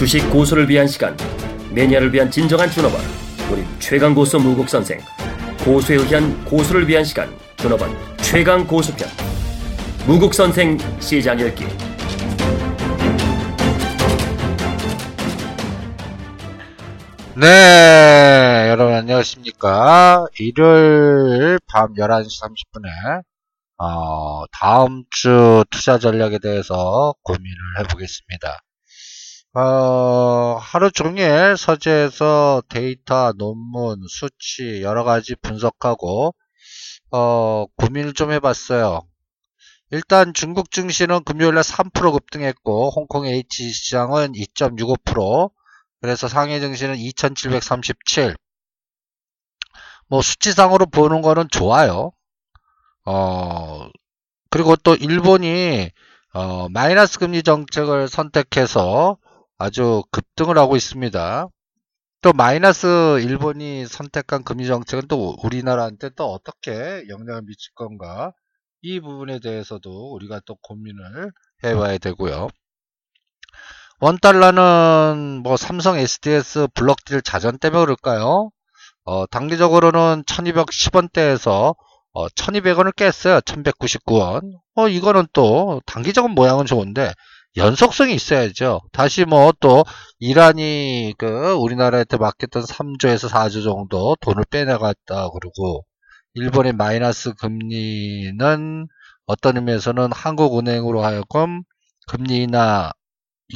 주식 고수를 위한 시간 매니아를 위한 진정한 준업원 우리 최강 고수 무국 선생 고수에 의한 고수를 위한 시간 준업원 최강 고수편 무국 선생 시장 열기 네, 여러분 안녕하십니까. 일요일 밤 11시 30분에 어, 다음 주 투자 전략에 대해서 고민을 해보겠습니다. 어, 하루 종일 서재에서 데이터, 논문, 수치 여러 가지 분석하고 어, 고민을 좀 해봤어요. 일단 중국 증시는 금요일날 3% 급등했고 홍콩 H 시장은 2.65% 그래서 상해 증시는 2737. 뭐 수치상으로 보는 거는 좋아요. 어, 그리고 또 일본이 어, 마이너스 금리 정책을 선택해서 아주 급등을 하고 있습니다. 또 마이너스 일본이 선택한 금리 정책은 또 우리나라한테 또 어떻게 영향을 미칠 건가 이 부분에 대해서도 우리가 또 고민을 해봐야 되고요. 원 달러는 뭐 삼성 SDS 블럭딜 자전 때문에 그럴까요? 어, 단기적으로는 1210원대에서 어, 1200원을 깼어요. 1199원. 어, 이거는 또 단기적인 모양은 좋은데 연속성이 있어야죠. 다시 뭐 또 이란이 그 우리나라한테 맡겼던 3조에서 4조 정도 돈을 빼내갔다 그러고 일본의 마이너스 금리는 어떤 의미에서는 한국은행으로 하여금 금리나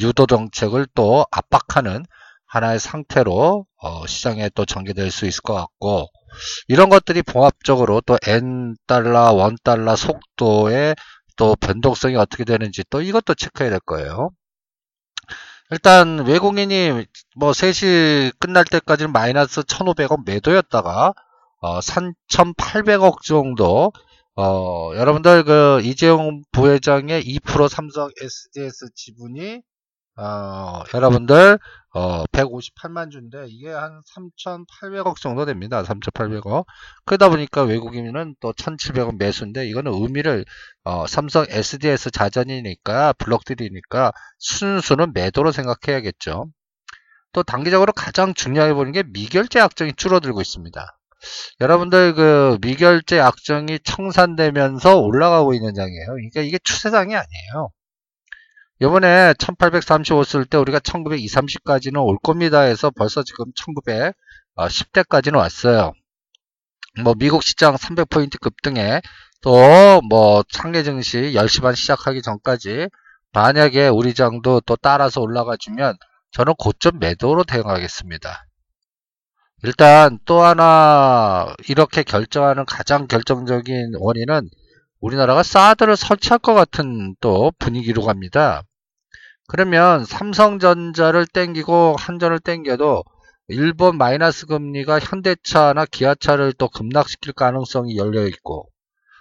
유도 정책을 또 압박하는 하나의 상태로 어, 시장에 또 전개될 수 있을 것 같고 이런 것들이 봉합적으로 또 N 달러, 원 달러 속도의 또 변동성이 어떻게 되는지 또 이것도 체크해야 될 거예요. 일단 외국인이 뭐 3시 끝날 때까지는 마이너스 1,500억 매도였다가 어, 3,800억 정도 어, 여러분들 그 이재용 부회장의 2% 삼성 SDS 지분이 어, 여러분들 어, 158만 주인데 이게 한 3,800억 정도 됩니다. 3,800억. 그러다 보니까 외국인은 또 1,700억 매수인데 이거는 의미를 어, 삼성 SDS 자전이니까 블록들이니까 순수는 매도로 생각해야겠죠. 또 단기적으로 가장 중요해 보는 게 미결제 약정이 줄어들고 있습니다. 여러분들 그 미결제 약정이 청산되면서 올라가고 있는 장이에요. 그러니까 이게 추세장이 아니에요. 이번에 1835 쓸 때 우리가 1920, 30까지는 올 겁니다 해서 벌써 지금 1900, 10대까지는 왔어요. 뭐 미국 시장 300포인트 급등에 또 뭐 상계 증시 10시 반 시작하기 전까지 만약에 우리 장도 또 따라서 올라가 주면 저는 고점 매도로 대응하겠습니다. 일단 또 하나 이렇게 결정하는 가장 결정적인 원인은 우리나라가 사드를 설치할 것 같은 또 분위기로 갑니다. 그러면 삼성전자를 땡기고 한전을 땡겨도 일본 마이너스 금리가 현대차나 기아차를 또 급락시킬 가능성이 열려 있고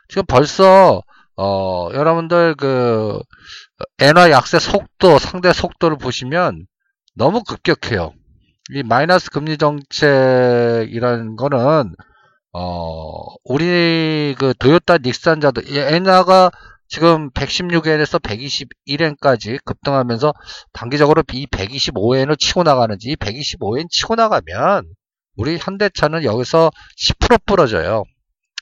지금 벌써 어 여러분들 그 엔화 약세 속도 상대 속도를 보시면 너무 급격해요. 이 마이너스 금리 정책이라는 거는 어, 우리 그 도요타 닉산자도 엔화가 지금 116엔에서 121엔까지 급등하면서 단기적으로 이 125엔을 치고 나가는지 이 125엔 치고 나가면 우리 현대차는 여기서 10% 부러져요.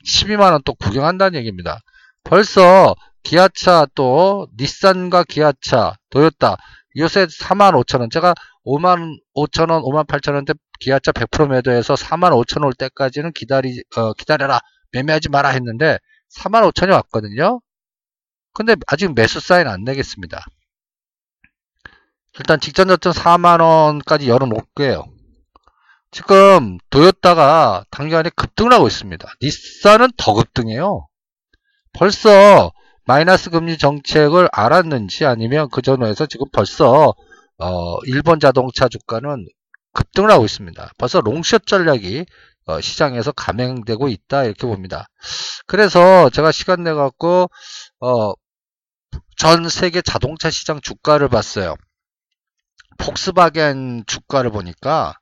12만원 또 구경한다는 얘기입니다. 벌써 기아차 또 닛산과 기아차, 도요타 요새 4만 5천원 제가 5만 5천원, 5만 8천원대 기아차 100% 매도해서 4만 5천 올 때까지는 기다리, 어, 기다려라. 매매하지 마라 했는데 4만 5천이 왔거든요. 근데 아직 매수 사인 안 내겠습니다. 일단 직전 저점 4만원까지 열어놓을게요. 지금 도요타가 단기간에 급등을 하고 있습니다. 닛산은 더 급등해요. 벌써 마이너스 금리 정책을 알았는지 아니면 그 전후에서 지금 벌써 어, 일본 자동차 주가는 급등을 하고 있습니다. 벌써 롱숏 전략이 어, 시장에서 감행되고 있다 이렇게 봅니다. 그래서 제가 시간 내 갖고 어, 전 세계 자동차 시장 주가를 봤어요. 폭스바겐 주가를 보니까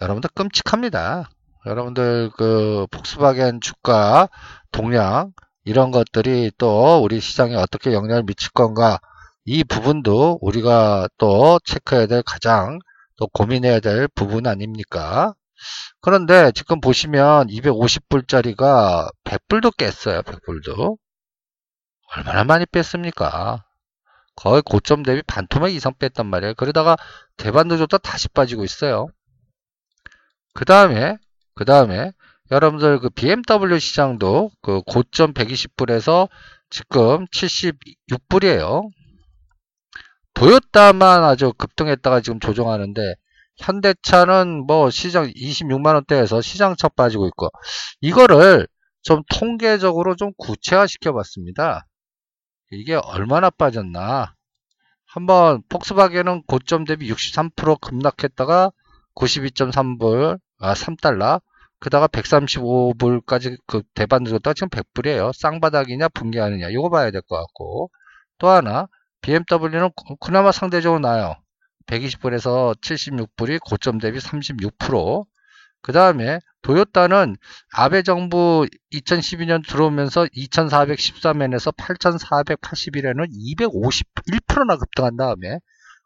여러분들 끔찍합니다. 여러분들 그 폭스바겐 주가 동량 이런 것들이 또 우리 시장에 어떻게 영향을 미칠 건가 이 부분도 우리가 또 체크해야 될 가장 또 고민해야 될 부분 아닙니까? 그런데 지금 보시면 250불짜리가 100불도 깼어요. 100불도. 얼마나 많이 뺐습니까? 거의 고점 대비 반토막 이상 뺐단 말이에요. 그러다가 대반도 줬다 다시 빠지고 있어요. 그 다음에 그 다음에 여러분들 그 BMW 시장도 그 고점 120불에서 지금 76불이에요. 도요타만 아주 급등했다가 지금 조정하는데 현대차는 뭐 시장 26만원대에서 시장차 빠지고 있고 이거를 좀 통계적으로 좀 구체화 시켜 봤습니다. 이게 얼마나 빠졌나 한번 폭스바겐은 고점 대비 63% 급락했다가 92.3불 아 3달러 그다가 135불까지 그 대반 들었다가 지금 100불이에요. 쌍바닥이냐 붕괴하느냐 이거 봐야 될 것 같고 또 하나 BMW는 그나마 상대적으로 나아요. 120불에서 76불이 고점 대비 36%. 그 다음에 도요타는 아베 정부 2012년 들어오면서 2413엔에서 8481엔은 251%나 급등한 다음에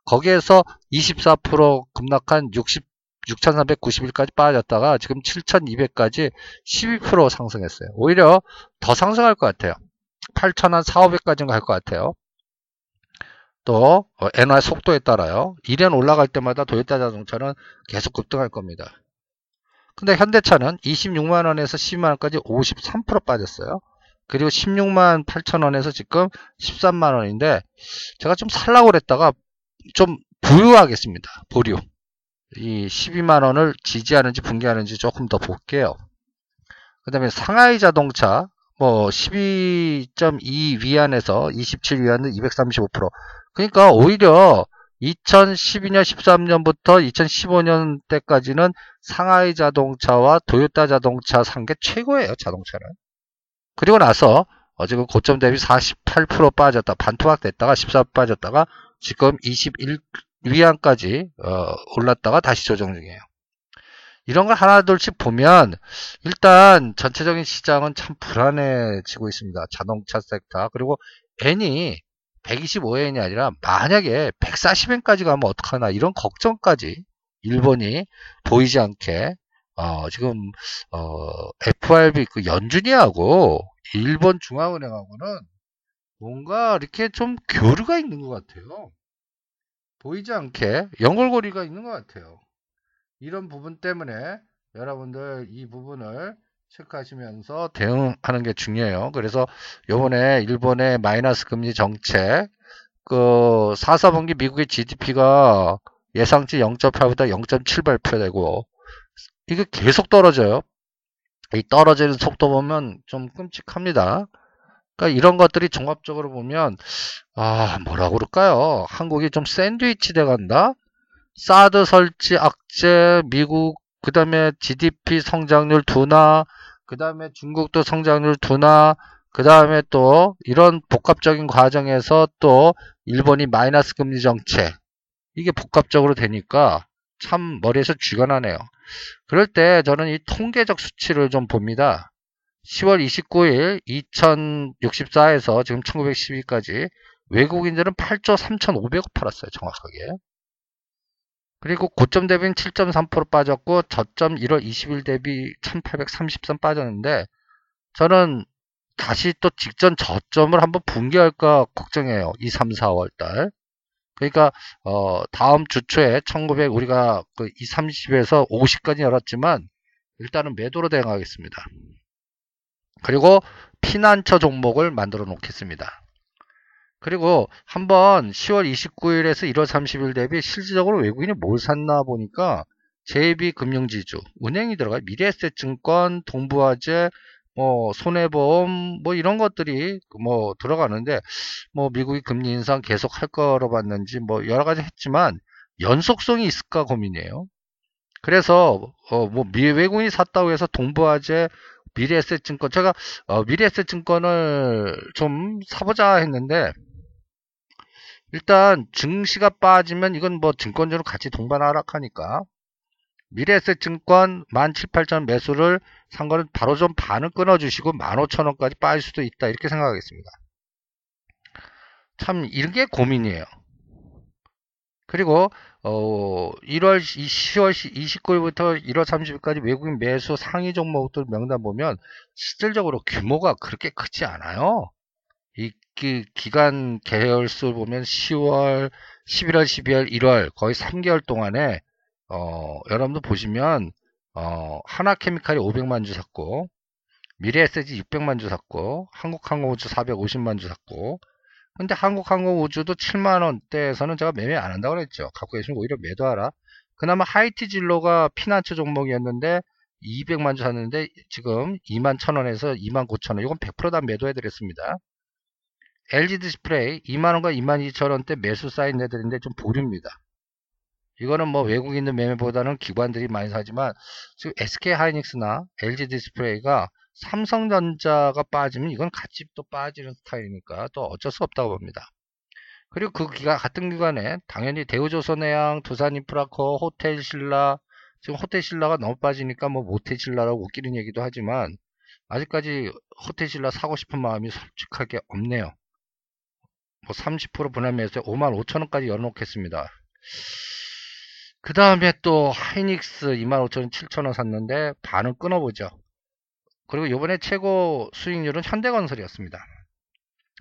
거기에서 24% 급락한 60 6,391까지 빠졌다가 지금 7,200까지 12% 상승했어요. 오히려 더 상승할 것 같아요. 8,000한 4, 500까지는 갈 것 같아요. 또 엔화 속도에 따라요. 1년 올라갈 때마다 도요타 자동차는 계속 급등할 겁니다. 근데 현대차는 26만원에서 12만원까지 53% 빠졌어요. 그리고 16만 8천원에서 지금 13만원인데 제가 좀 살라고 그랬다가 좀 부유하겠습니다. 보류. 이 12만원을 지지하는지 붕괴하는지 조금 더 볼게요. 그 다음에 상하이 자동차 뭐 12.2 위안에서 27 위안은 235% 그러니까 오히려 2012년 13년부터 2015년 때까지는 상하이 자동차와 도요타 자동차 산 게 최고예요 자동차는 그리고 나서 어, 지금 고점 대비 48% 빠졌다 반토막 됐다가 14 빠졌다가 지금 21 위안까지 어, 올랐다가 다시 조정 중이에요. 이런 걸 하나둘씩 보면 일단 전체적인 시장은 참 불안해지고 있습니다. 자동차 섹터 그리고 N이 125엔이 아니라 만약에 140엔까지 가면 어떡하나 이런 걱정까지 일본이 보이지 않게 어, 지금 어, FRB 그 연준이하고 일본 중앙은행하고는 뭔가 이렇게 좀 교류가 있는 것 같아요. 보이지 않게 연골고리가 있는 것 같아요. 이런 부분 때문에 여러분들 이 부분을 체크하시면서 대응하는 게 중요해요. 그래서 요번에 일본의 마이너스 금리 정책 그 4, 4분기 미국의 GDP가 예상치 0.8보다 0.7 발표되고 이게 계속 떨어져요. 이 떨어지는 속도 보면 좀 끔찍합니다. 그러니까 이런 것들이 종합적으로 보면 아 뭐라 그럴까요? 한국이 좀 샌드위치 돼 간다. 사드 설치 악재 미국 그 다음에 GDP 성장률 둔화 그 다음에 중국도 성장률 둔화 그 다음에 또 이런 복합적인 과정에서 또 일본이 마이너스 금리 정책 이게 복합적으로 되니까 참 머리에서 쥐가 나네요. 그럴 때 저는 이 통계적 수치를 좀 봅니다. 10월 29일 2064에서 지금 1912까지 외국인들은 8조 3,500억 팔았어요. 정확하게. 그리고 고점 대비는 7.3% 빠졌고 저점 1월 20일 대비 1833 빠졌는데 저는 다시 또 직전 저점을 한번 붕괴할까 걱정해요. 2, 3, 4월 달. 그러니까 어 다음 주 초에 1900 우리가 그 2, 30에서 50까지 열었지만 일단은 매도로 대응하겠습니다. 그리고 피난처 종목을 만들어 놓겠습니다. 그리고 한번 10월 29일에서 1월 30일 대비 실질적으로 외국인이 뭘 샀나 보니까 JB 금융지주, 은행이 들어가요. 미래에셋증권, 동부화재, 뭐 손해보험 뭐 이런 것들이 뭐 들어가는데 뭐 미국이 금리 인상 계속 할 거로 봤는지 뭐 여러 가지 했지만 연속성이 있을까 고민이에요. 그래서 어 뭐 외국인이 샀다고 해서 동부화재 미래에셋증권 제가 어 미래에셋증권을 좀 사보자 했는데 일단 증시가 빠지면 이건 뭐 증권주로 같이 동반 하락하니까 미래에셋 증권 17,800원 매수를 산 거는 바로 좀 반을 끊어주시고 15,000원까지 빠질 수도 있다 이렇게 생각하겠습니다. 참 이런 게 고민이에요. 그리고 어 1월 10월 29일부터 1월 30일까지 외국인 매수 상위 종목들 명단 보면 실질적으로 규모가 그렇게 크지 않아요. 이 기간 계열수 보면 10월, 11월, 12월, 1월 거의 3개월 동안에 어 여러분들 보시면 어 하나케미칼이 500만 주 샀고 미래에셋이 600만 주 샀고 한국항공우주 450만 주 샀고 근데 한국항공우주도 7만 원대에서는 제가 매매 안 한다고 그랬죠. 갖고 계시면 오히려 매도하라. 그나마 하이티 진로가 피난처 종목이었는데 200만 주 샀는데 지금 2만 1000원에서 2만 9천 원 이건 100%다 매도해드렸습니다. LG 디스플레이 2만원과 2만 2천원대 매수 사인 애들인데 좀 보류입니다. 이거는 뭐 외국인들 매매보다는 기관들이 많이 사지만 지금 SK 하이닉스나 LG 디스플레이가 삼성전자가 빠지면 이건 같이 또 빠지는 스타일이니까 또 어쩔 수 없다고 봅니다. 그리고 그 기간 같은 기간에 당연히 대우조선해양, 두산인프라코, 호텔신라 지금 호텔신라가 너무 빠지니까 뭐 모텔신라라고 웃기는 얘기도 하지만 아직까지 호텔신라 사고 싶은 마음이 솔직하게 없네요. 뭐 30% 분할매수에 5만 5천원까지 열어놓겠습니다. 그 다음에 또 하이닉스 2만 5천원 7천원 샀는데 반은 끊어보죠. 그리고 이번에 최고 수익률은 현대건설이었습니다.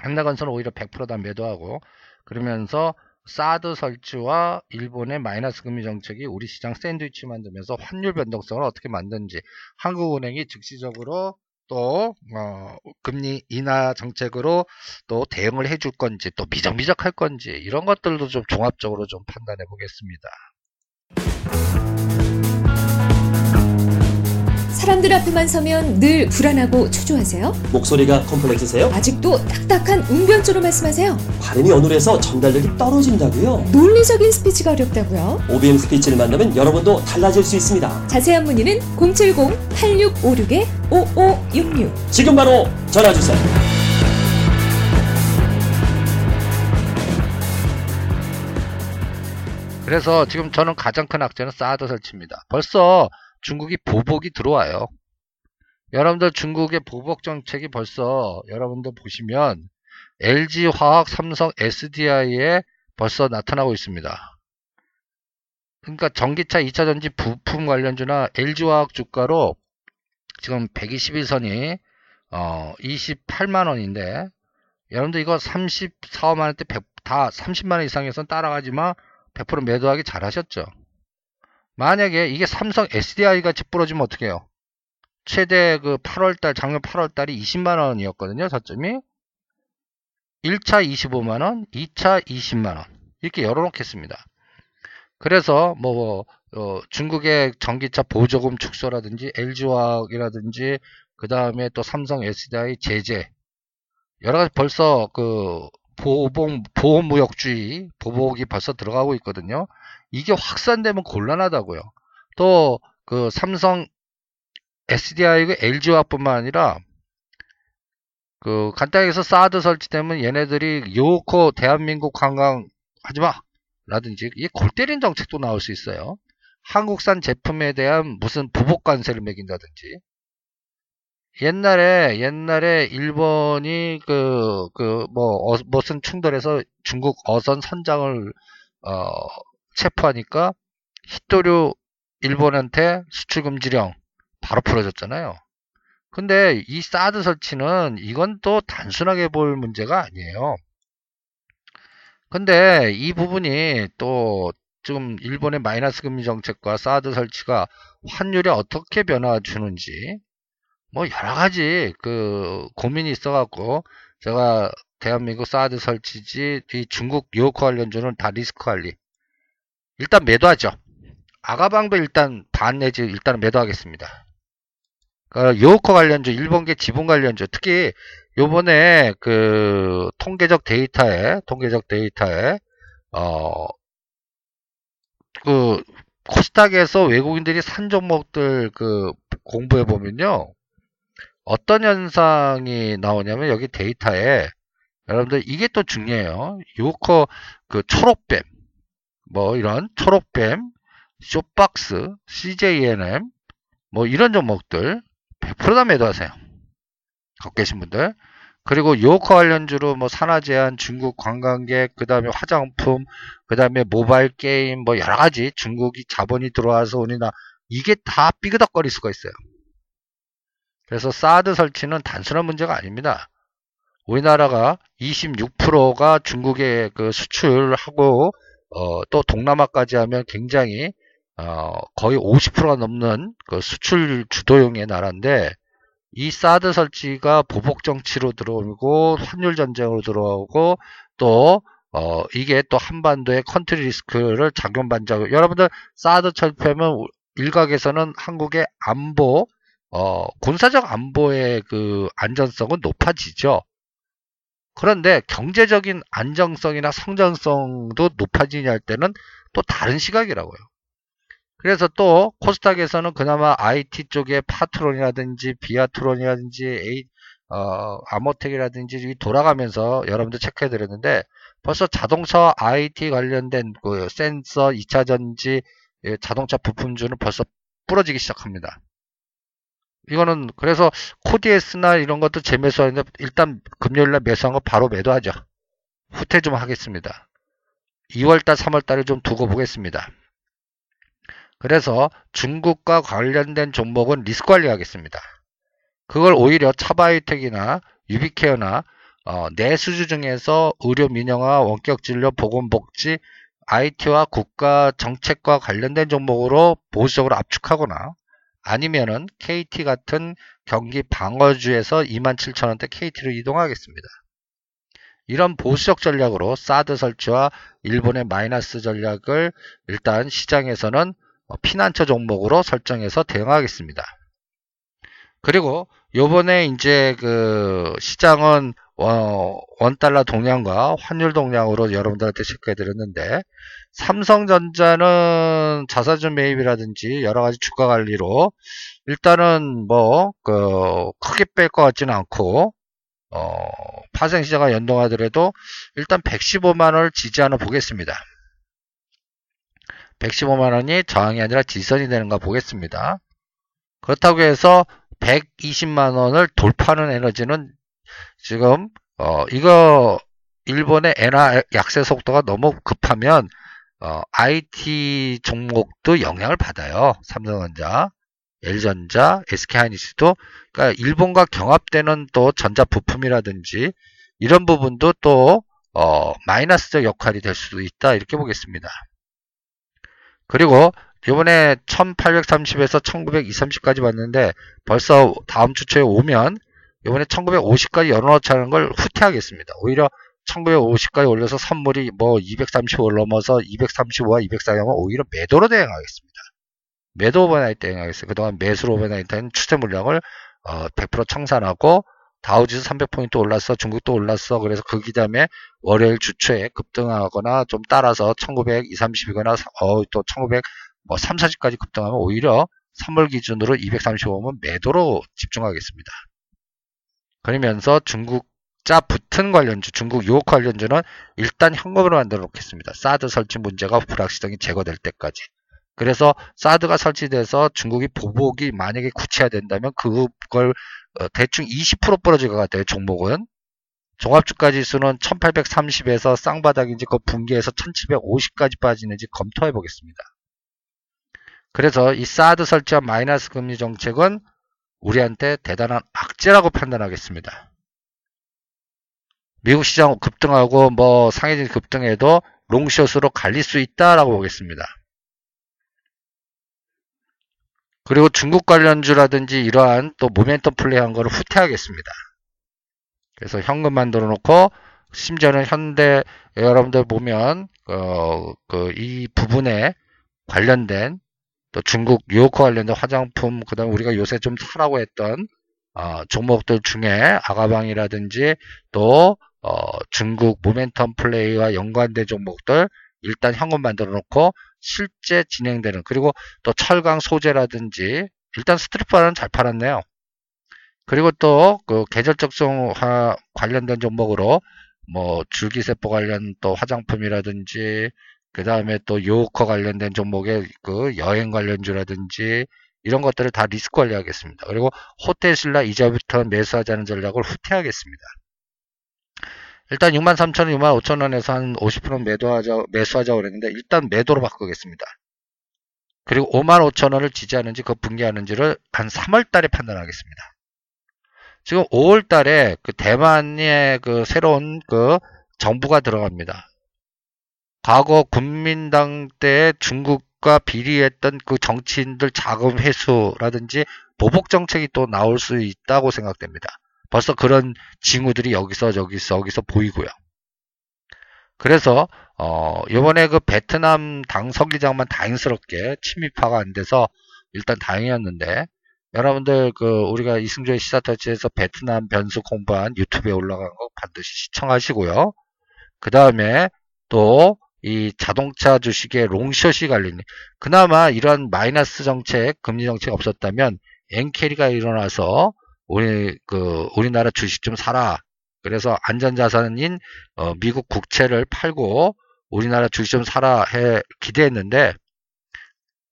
현대건설은 오히려 100%다 매도하고 그러면서 사드 설치와 일본의 마이너스 금리 정책이 우리 시장 샌드위치 만들면서 환율 변동성을 어떻게 만든지 한국은행이 즉시적으로 또 어, 금리 인하 정책으로 또 대응을 해줄 건지 또 미적미적할 건지 이런 것들도 좀 종합적으로 좀 판단해 보겠습니다. 사람들 앞에만 서면 늘 불안하고 초조하세요? 목소리가 컴플렉스세요? 아직도 딱딱한 웅변조로 말씀하세요? 발음이 어눌해서 전달력이 떨어진다고요? 논리적인 스피치가 어렵다고요? OBM 스피치를 만나면 여러분도 달라질 수 있습니다. 자세한 문의는 070-8656-5566 지금 바로 전화 주세요. 그래서 지금 저는 가장 큰 악재는 사드 설치입니다. 벌써 중국이 보복이 들어와요. 여러분들 중국의 보복 정책이 벌써 여러분들 보시면 LG 화학, 삼성, SDI에 벌써 나타나고 있습니다. 그러니까 전기차 2차 전지 부품 관련주나 LG 화학 주가로 지금 121선이 어 28만 원인데 여러분들 이거 34만 원대 100, 다 30만 원 이상에선 따라가지만 100% 매도하기 잘하셨죠. 만약에 이게 삼성 SDI 같이 부러지면 어떻게 해요? 최대 그 8월달, 작년 8월달이 20만원이었거든요, 저점이. 1차 25만원, 2차 20만원. 이렇게 열어놓겠습니다. 그래서 뭐, 어, 중국의 전기차 보조금 축소라든지 LG화학이라든지 그 다음에 또 삼성 SDI 제재 여러 가지 벌써 그 보복 보호무역주의 보복이 벌써 들어가고 있거든요. 이게 확산되면 곤란하다고요. 또 그 삼성 SDI 그 LG화뿐만 아니라 그 간단히 해서 사드 설치되면 얘네들이 요코 대한민국 관광 하지마 라든지 이골 때린 정책도 나올 수 있어요. 한국산 제품에 대한 무슨 부복 관세를 매긴다든지 옛날에 옛날에 일본이 그 그뭐 어, 무슨 충돌해서 중국 어선 선장을 어 체포하니까 히토류 일본한테 수출 금지령 바로 풀어졌잖아요. 근데 이 사드 설치는 이건 또 단순하게 볼 문제가 아니에요. 근데 이 부분이 또 지금 일본의 마이너스 금리 정책과 사드 설치가 환율에 어떻게 변화 주는지 뭐 여러 가지 그 고민이 있어갖고 제가 대한민국 사드 설치지 이 중국 요코 관련주는 다 리스크 관리 일단 매도하죠. 아가방도 일단 반 내지 일단 매도하겠습니다. 그 요코 관련주, 일본계 지분 관련주, 특히 요번에 그 통계적 데이터에 통계적 데이터에 어 그 코스닥에서 외국인들이 산 종목들 그 공부해 보면요. 어떤 현상이 나오냐면 여기 데이터에 여러분들 이게 또 중요해요. 요커 그 초록뱀 뭐 이런 초록뱀 쇼박스 CJNM 뭐 이런 종목들 100%다 매도하세요. 갖고 계신 분들 그리고 요커 관련주로 뭐 산화제한, 중국 관광객, 그 다음에 화장품, 그 다음에 모바일 게임, 뭐 여러 가지 중국이 자본이 들어와서 오니나 이게 다 삐그덕거릴 수가 있어요. 그래서 사드 설치는 단순한 문제가 아닙니다. 우리나라가 26%가 중국에 그 수출하고 어, 또 동남아까지 하면 굉장히 어, 거의 50%가 넘는 그 수출 주도형의 나라인데 이 사드 설치가 보복 정치로 들어오고 환율 전쟁으로 들어오고 또 어, 이게 또 한반도의 country risk를 작용반작 여러분들 사드 설치면 일각에서는 한국의 안보 어, 군사적 안보의 그 안전성은 높아지죠. 그런데 경제적인 안정성이나 성장성도 높아지냐 할 때는 또 다른 시각이라고요. 그래서 또 코스닥에서는 그나마 IT 쪽에 파트론이라든지 비아트론이라든지 에이, 어, 아모텍이라든지 돌아가면서 여러분들 체크해 드렸는데 벌써 자동차 IT 관련된 그 센서, 2차 전지, 예, 자동차 부품주는 벌써 부러지기 시작합니다. 이거는 그래서 코디에스나 이런 것도 재 매수하는데 일단 금요일날 매수한 거 바로 매도하죠. 후퇴 좀 하겠습니다. 2월달, 3월달에 좀 두고 보겠습니다. 그래서 중국과 관련된 종목은 리스크 관리하겠습니다. 그걸 오히려 차바이텍이나 유비케어나 어, 내수주 중에서 의료 민영화, 원격 진료, 보건복지, IT와 국가 정책과 관련된 종목으로 보수적으로 압축하거나 아니면은 KT 같은 경기 방어주에서 27,000원대 KT로 이동하겠습니다. 이런 보수적 전략으로 사드 설치와 일본의 마이너스 전략을 일단 시장에서는 피난처 종목으로 설정해서 대응하겠습니다. 그리고 요번에 이제 그 시장은 원달러 동향과 환율 동향으로 여러분들한테 체크해 드렸는데 삼성전자는 자사주 매입이라든지 여러 가지 주가 관리로 일단은 뭐 그 크게 뺄 것 같지는 않고 어 파생 시장과 연동하더라도 일단 115만 원을 지지하는 보겠습니다. 115만 원이 저항이 아니라 지선이 되는가 보겠습니다. 그렇다고 해서 120만 원을 돌파하는 에너지는 지금 어 이거 일본의 엔화 약세 속도가 너무 급하면 어, IT 종목도 영향을 받아요. 삼성전자, L전자, SK하이닉스도 그러니까 일본과 경합되는 또 전자 부품이라든지 이런 부분도 또 어, 마이너스적 역할이 될 수도 있다 이렇게 보겠습니다. 그리고 이번에 1830에서 1920, 30까지 봤는데 벌써 다음 주 초에 오면 이번에 1950까지 열어놓자는 걸 후퇴하겠습니다. 오히려 1950까지 올려서 선물이 뭐 235를 넘어서 235와 204면 오히려 매도로 대응하겠습니다. 매도 overnight 대응하겠어요. 그동안 매수로 overnight은 추세 물량을 어, 100% 청산하고 다우지수 300포인트 올랐어. 중국도 올랐어. 그래서 그 기다음에 월요일 주초에 급등하거나 좀 따라서 1920, 30이거나 어, 또 1900, 뭐 3, 40까지 급등하면 오히려 선물 기준으로 235면 매도로 집중하겠습니다. 그러면서 중국 자 붙은 관련주, 중국 유커 관련주는 일단 현금으로 만들어 놓겠습니다. 사드 설치 문제가 불확실성이 제거될 때까지. 그래서 사드가 설치돼서 중국이 보복이 만약에 구체화된다면 그걸 어, 대충 20% 부러질 것 같아요. 종목은. 종합주가 지수는 1830에서 쌍바닥인지 그 분기에서 1750까지 빠지는지 검토해 보겠습니다. 그래서 이 사드 설치와 마이너스 금리 정책은 우리한테 대단한 악재라고 판단하겠습니다. 미국 시장 급등하고 뭐 상해진 급등해도 롱숏으로 갈릴 수 있다라고 보겠습니다. 그리고 중국 관련주라든지 이러한 또 모멘텀 플레이한 거를 후퇴하겠습니다. 그래서 현금 만들어 놓고 심지어는 현대 여러분들 보면 어, 그 이 부분에 관련된 또 중국 유효커 관련된 화장품 그 다음 에 우리가 요새 좀 사라고 했던 어, 종목들 중에 아가방이라든지 또 어, 중국 모멘텀 플레이와 연관된 종목들 일단 현금 만들어 놓고 실제 진행되는 그리고 또 철강 소재라든지 일단 스트리퍼는 잘 팔았네요. 그리고 또 그 계절 적성화 관련된 종목으로 뭐 줄기세포 관련 또 화장품이라든지 그 다음에 또 요커 관련된 종목의 그 여행 관련주라든지 이런 것들을 다 리스크 관리하겠습니다. 그리고 호텔 신라 이자부터 매수하자는 전략을 후퇴하겠습니다. 일단 63,000원, 65,000원에서 한 50% 매도하자, 매수하자고 그랬는데 일단 매도로 바꾸겠습니다. 그리고 55,000원을 지지하는지 그 붕괴하는지를 한 3월 달에 판단하겠습니다. 지금 5월 달에 그 대만의 그 새로운 그 정부가 들어갑니다. 과거 국민당 때 중국과 비리했던 그 정치인들 자금 회수라든지 보복 정책이 또 나올 수 있다고 생각됩니다. 벌써 그런 징후들이 여기서 저기서 여기서 보이고요. 그래서 어 이번에 그 베트남 당서기장만 다행스럽게 침입화가 안 돼서 일단 다행이었는데 여러분들 그 우리가 이승조의 시사터치에서 베트남 변수 공부한 유튜브에 올라간 거 반드시 시청하시고요. 그 다음에 또 이 자동차 주식의 롱숏이 갈리니 그나마 이런 마이너스 정책, 금리 정책 없었다면 엔캐리가 일어나서 우리 그 우리나라 주식 좀 사라. 그래서 안전자산인 어, 미국 국채를 팔고 우리나라 주식 좀 사라 해 기대했는데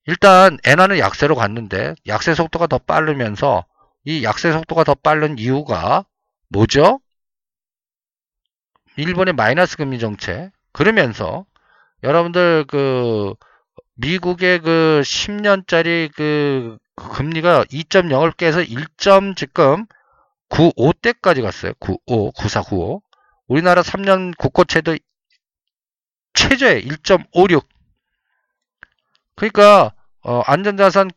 일단 엔화는 약세로 갔는데 약세 속도가 더 빠르면서 이 약세 속도가 더 빠른 이유가 뭐죠? 일본의 마이너스 금리 정책 그러면서 여러분들 그 미국의 그 10년짜리 그 금리가 2.0을 깨서 1점 지금 95대까지 갔어요. 95, 9495. 우리나라 3년 국고채도 최저에 1.56. 그러니까 어, 안전자산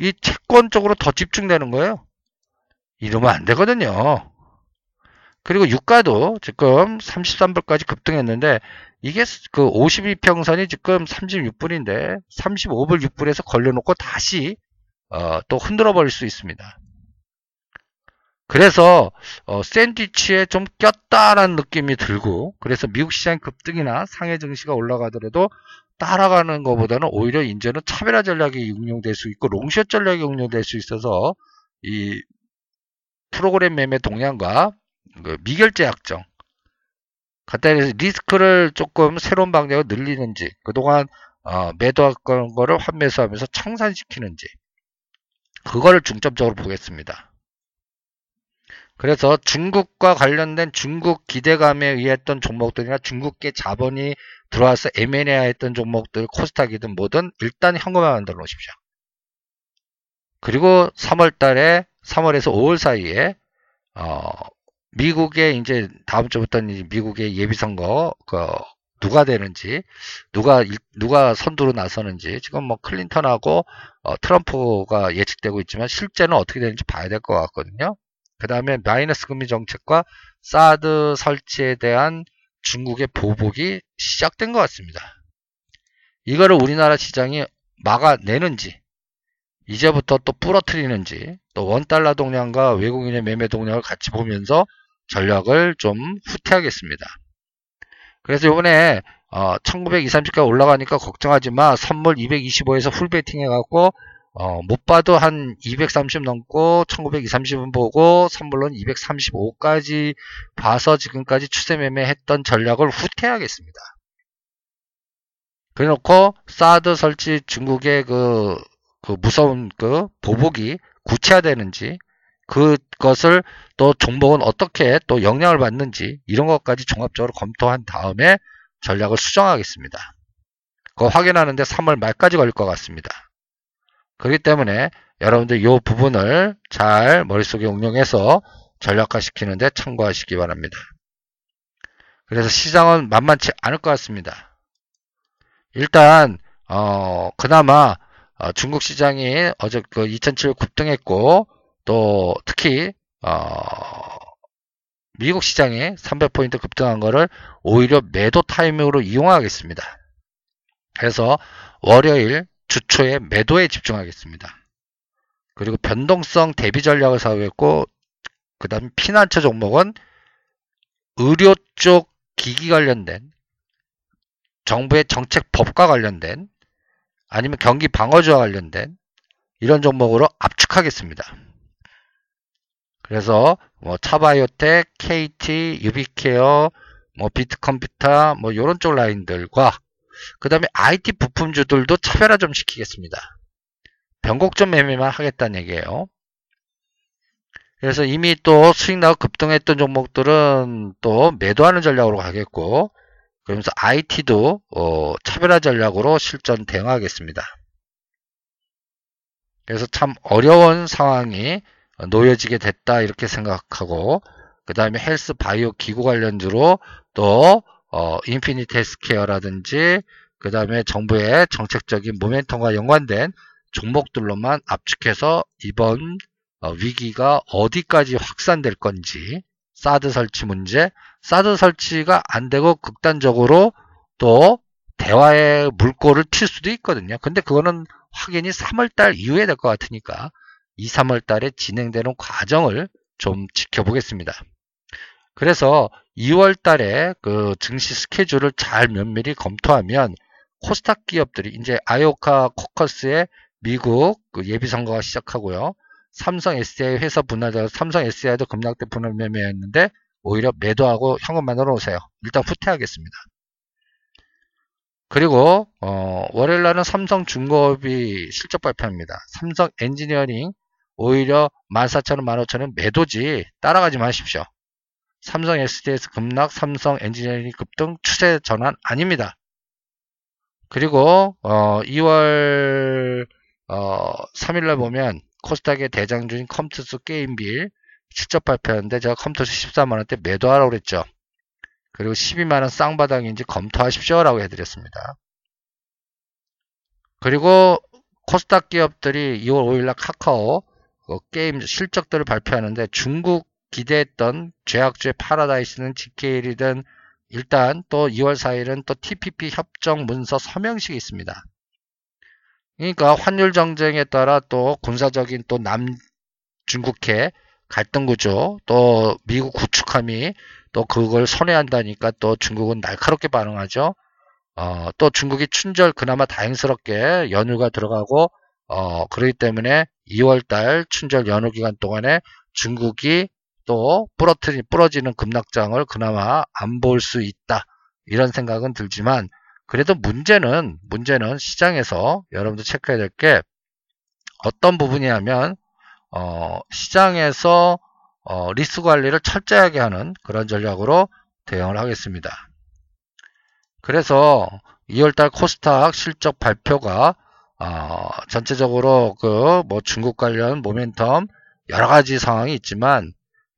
이 채권 쪽으로 더 집중되는 거예요. 이러면 안 되거든요. 그리고 유가도 지금 33불까지 급등했는데 이게 그 52평선이 지금 36불인데 35불 6불에서 걸려놓고 다시 어, 또 흔들어 버릴 수 있습니다. 그래서 어, 샌드위치에 좀 꼈다라는 느낌이 들고 그래서 미국 시장 급등이나 상해 증시가 올라가더라도 따라가는 것보다는 오히려 이제는 차별화 전략이 응용될 수 있고 롱숏 전략이 응용될 수 있어서 이 프로그램 매매 동향과 그 미결제 약정 간단히 리스크를 조금 새로운 방향으로 늘리는지 그동안 어, 매도했던 거를 환매수하면서 청산시키는지 그거를 중점적으로 보겠습니다. 그래서 중국과 관련된 중국 기대감에 의했던 종목들이나 중국계 자본이 들어와서 M&A 했던 종목들 코스닥이든 뭐든 일단 현금화 만들어 놓으십시오. 그리고 3월 달에 3월에서 5월 사이에 어, 미국의 이제 다음 주부터는 미국의 예비 선거 그 누가 되는지 누가 누가 선두로 나서는지 지금 뭐 클린턴하고 어, 트럼프가 예측되고 있지만 실제는 어떻게 되는지 봐야 될 것 같거든요. 그 다음에 마이너스 금리 정책과 사드 설치에 대한 중국의 보복이 시작된 것 같습니다. 이거를 우리나라 시장이 막아내는지 이제부터 또 부러뜨리는지 또 원달러 동량과 외국인의 매매 동량을 같이 보면서 전략을 좀 후퇴하겠습니다. 그래서 이번에 어, 1920, 30까지 올라가니까 걱정하지 마. 선물 225에서 풀베팅 해갖고 어, 못 봐도 한 230 넘고 1920, 30은 보고 선물론 235까지 봐서 지금까지 추세 매매했던 전략을 후퇴하겠습니다. 그래놓고 사드 설치 중국의 그, 그 무서운 그 보복이 구체화되는지 그것을 또 종목은 어떻게 또 영향을 받는지 이런 것까지 종합적으로 검토한 다음에 전략을 수정하겠습니다. 그거 확인하는데 3월 말까지 걸릴 것 같습니다. 그렇기 때문에 여러분들 이 부분을 잘 머릿속에 응용해서 전략화 시키는데 참고하시기 바랍니다. 그래서 시장은 만만치 않을 것 같습니다. 일단 어 그나마 어, 중국 시장이 어제 그 2007 급등했고 또 특히 어, 미국 시장에 300포인트 급등한 거를 오히려 매도 타이밍으로 이용하겠습니다. 그래서 월요일 주초에 매도에 집중하겠습니다. 그리고 변동성 대비 전략을 사용했고 그 다음 피난처 종목은 의료 쪽 기기 관련된 정부의 정책 법과 관련된 아니면 경기 방어주와 관련된 이런 종목으로 압축하겠습니다. 그래서 뭐 차바이오텍, KT, 유비케어, 뭐 비트컴퓨터 뭐 이런 쪽 라인들과 그 다음에 IT 부품주들도 차별화 좀 시키겠습니다. 변곡점 매매만 하겠다는 얘기예요. 그래서 이미 또 수익 나고 급등했던 종목들은 또 매도하는 전략으로 가겠고 그러면서 IT도 어, 차별화 전략으로 실전 대응하겠습니다. 그래서 참 어려운 상황이 놓여지게 됐다 이렇게 생각하고 그 다음에 헬스 바이오 기구 관련주로 또 어, 인피니트 헬스케어라든지 그 다음에 정부의 정책적인 모멘텀과 연관된 종목들로만 압축해서 이번 어, 위기가 어디까지 확산될 건지 사드 설치 문제 사드 설치가 안 되고 극단적으로 또 대화의 물꼬를 튈 수도 있거든요. 근데 그거는 확인이 3월달 이후에 될 것 같으니까 2, 3월 달에 진행되는 과정을 좀 지켜보겠습니다. 그래서 2월 달에 그 증시 스케줄을 잘 면밀히 검토하면 코스닥 기업들이 이제 아이오카 코커스의 미국 그 예비선거가 시작하고요. 삼성 SDI 회사 분할자 삼성 SDI도 급락대 분할 매매했는데 오히려 매도하고 현금만 넣어놓으세요. 일단 후퇴하겠습니다. 그리고 어, 월요일 날은 삼성 중공업이 실적 발표합니다. 삼성 엔지니어링 오히려 14,000원, 15,000원 매도지 따라가지 마십시오. 삼성 SDS 급락, 삼성 엔지니어링 급등 추세 전환 아닙니다. 그리고 어, 2월 어, 3일날 보면 코스닥의 대장주인 컴투스 게임빌 실적 발표하는데 제가 컴투스 14만원대 매도하라고 그랬죠. 그리고 12만원 쌍바닥인지 검토하십시오 라고 해드렸습니다. 그리고 코스닥 기업들이 2월 5일날 카카오 그 게임 실적들을 발표하는데 중국 기대했던 죄악주의 파라다이스는 GKL이든 일단 또 2월 4일은 또 TPP 협정 문서 서명식이 있습니다. 그러니까 환율 정쟁에 따라 또 군사적인 또 남중국해 갈등 구조 또 미국 구축함이 또 그걸 선회한다니까 또 중국은 날카롭게 반응하죠. 어, 또 중국이 춘절 그나마 다행스럽게 연휴가 들어가고 어, 그렇기 때문에 2월달 춘절 연휴 기간 동안에 중국이 또 부러뜨리 부러지는 급락장을 그나마 안 볼 수 있다 이런 생각은 들지만 그래도 문제는 문제는 시장에서 여러분들 체크해야 될 게 어떤 부분이냐면 어, 시장에서 어, 리스크 관리를 철저하게 하는 그런 전략으로 대응을 하겠습니다. 그래서 2월달 코스닥 실적 발표가 어, 전체적으로 그 뭐 중국 관련 모멘텀 여러 가지 상황이 있지만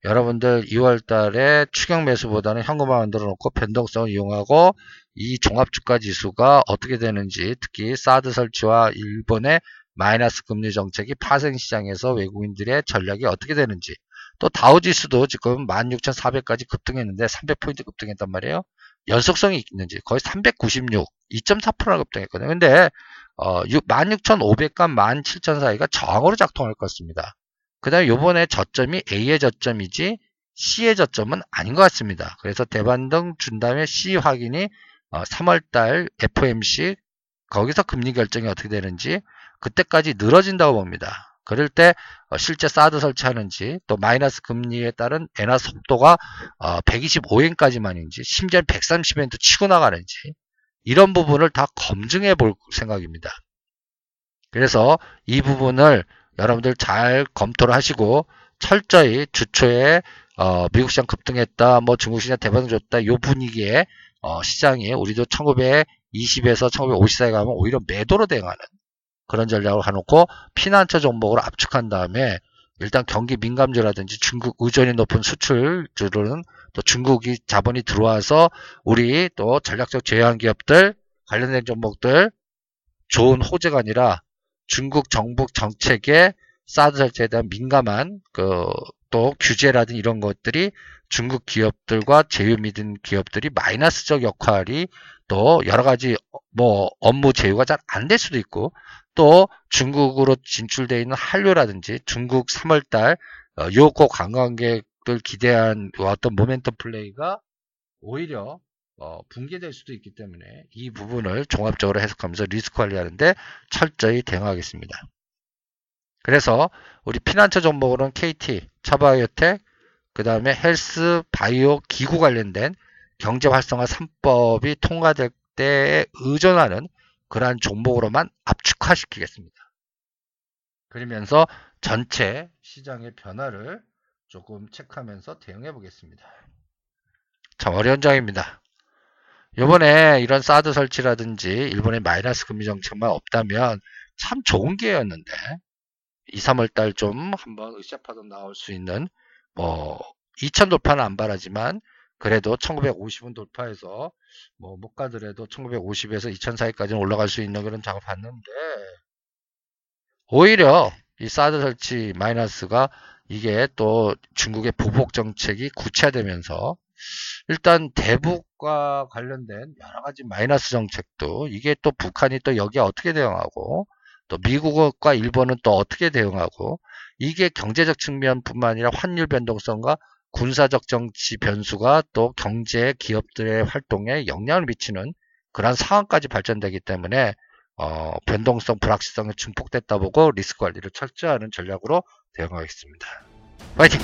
여러분들 2월 달에 추경 매수보다는 현금화 만들어 놓고 변동성을 이용하고 이 종합주가 지수가 어떻게 되는지 특히 사드 설치와 일본의 마이너스 금리 정책이 파생 시장에서 외국인들의 전략이 어떻게 되는지 또 다우지수도 지금 16,400까지 급등했는데 300포인트 급등했단 말이에요. 연속성이 있는지 거의 396, 2.4%나 급등했거든요. 근데 어, 16,500과 17,000 사이가 저항으로 작동할 것 같습니다. 그 다음에 요번에 저점이 A의 저점이지 C의 저점은 아닌 것 같습니다. 그래서 대반등 준 다음에 C 확인이 3월달 어, FOMC 거기서 금리 결정이 어떻게 되는지 그때까지 늘어진다고 봅니다. 그럴 때 어, 실제 사드 설치하는지 또 마이너스 금리에 따른 엔화 속도가 125엔까지만인지 어, 심지어 130엔도 치고 나가는지 이런 부분을 다 검증해 볼 생각입니다. 그래서 이 부분을 여러분들 잘 검토를 하시고 철저히 주초에 어, 미국 시장 급등했다, 뭐 중국 시장 대박을 줬다, 이 분위기에 어, 시장이 우리도 1920에서 1950 사이에 가면 오히려 매도로 대응하는 그런 전략을 해놓고 피난처 종목으로 압축한 다음에 일단 경기 민감주라든지 중국 의존이 높은 수출주로는 또 중국이 자본이 들어와서 우리 또 전략적 제한 기업들 관련된 종목들 좋은 호재가 아니라 중국 정부 정책에 사드 설치에 대한 민감한 그 또 규제라든 이런 것들이 중국 기업들과 제휴 믿은 기업들이 마이너스적 역할이 또 여러 가지 뭐 업무 제휴가 잘 안 될 수도 있고 또 중국으로 진출되어 있는 한류라든지 중국 3월달 어, 유혹고 관광객들 기대한 어떤 모멘텀 플레이가 오히려 어, 붕괴될 수도 있기 때문에 이 부분을 종합적으로 해석하면서 리스크 관리하는데 철저히 대응하겠습니다. 그래서 우리 피난처 종목으로는 KT, 차바이오텍, 그 다음에 헬스, 바이오, 기구 관련된 경제 활성화 3법이 통과될 때에 의존하는 그러한 종목으로만 압축화시키겠습니다. 그러면서 전체 시장의 변화를 조금 체크하면서 대응해 보겠습니다. 참 어려운 장입니다. 요번에 이런 사드 설치라든지 일본의 마이너스 금리 정책만 없다면 참 좋은 기회였는데 2, 3월 달 좀 한번 으쌰파도 나올 수 있는 뭐 2000 돌파는 안 바라지만 그래도 1950은 돌파해서 뭐 못 가더라도 1950에서 2000 사이까지는 올라갈 수 있는 그런 작업 봤는데 오히려 이 사드 설치 마이너스가 이게 또 중국의 보복 정책이 구체화되면서 일단 대북과 관련된 여러 가지 마이너스 정책도 이게 또 북한이 또 여기에 어떻게 대응하고 또 미국과 일본은 또 어떻게 대응하고 이게 경제적 측면뿐만 아니라 환율 변동성과 군사적 정치 변수가 또 경제 기업들의 활동에 영향을 미치는 그러한 상황까지 발전되기 때문에 어, 변동성 불확실성이 증폭됐다 보고 리스크 관리를 철저히 하는 전략으로 대응하겠습니다. 파이팅!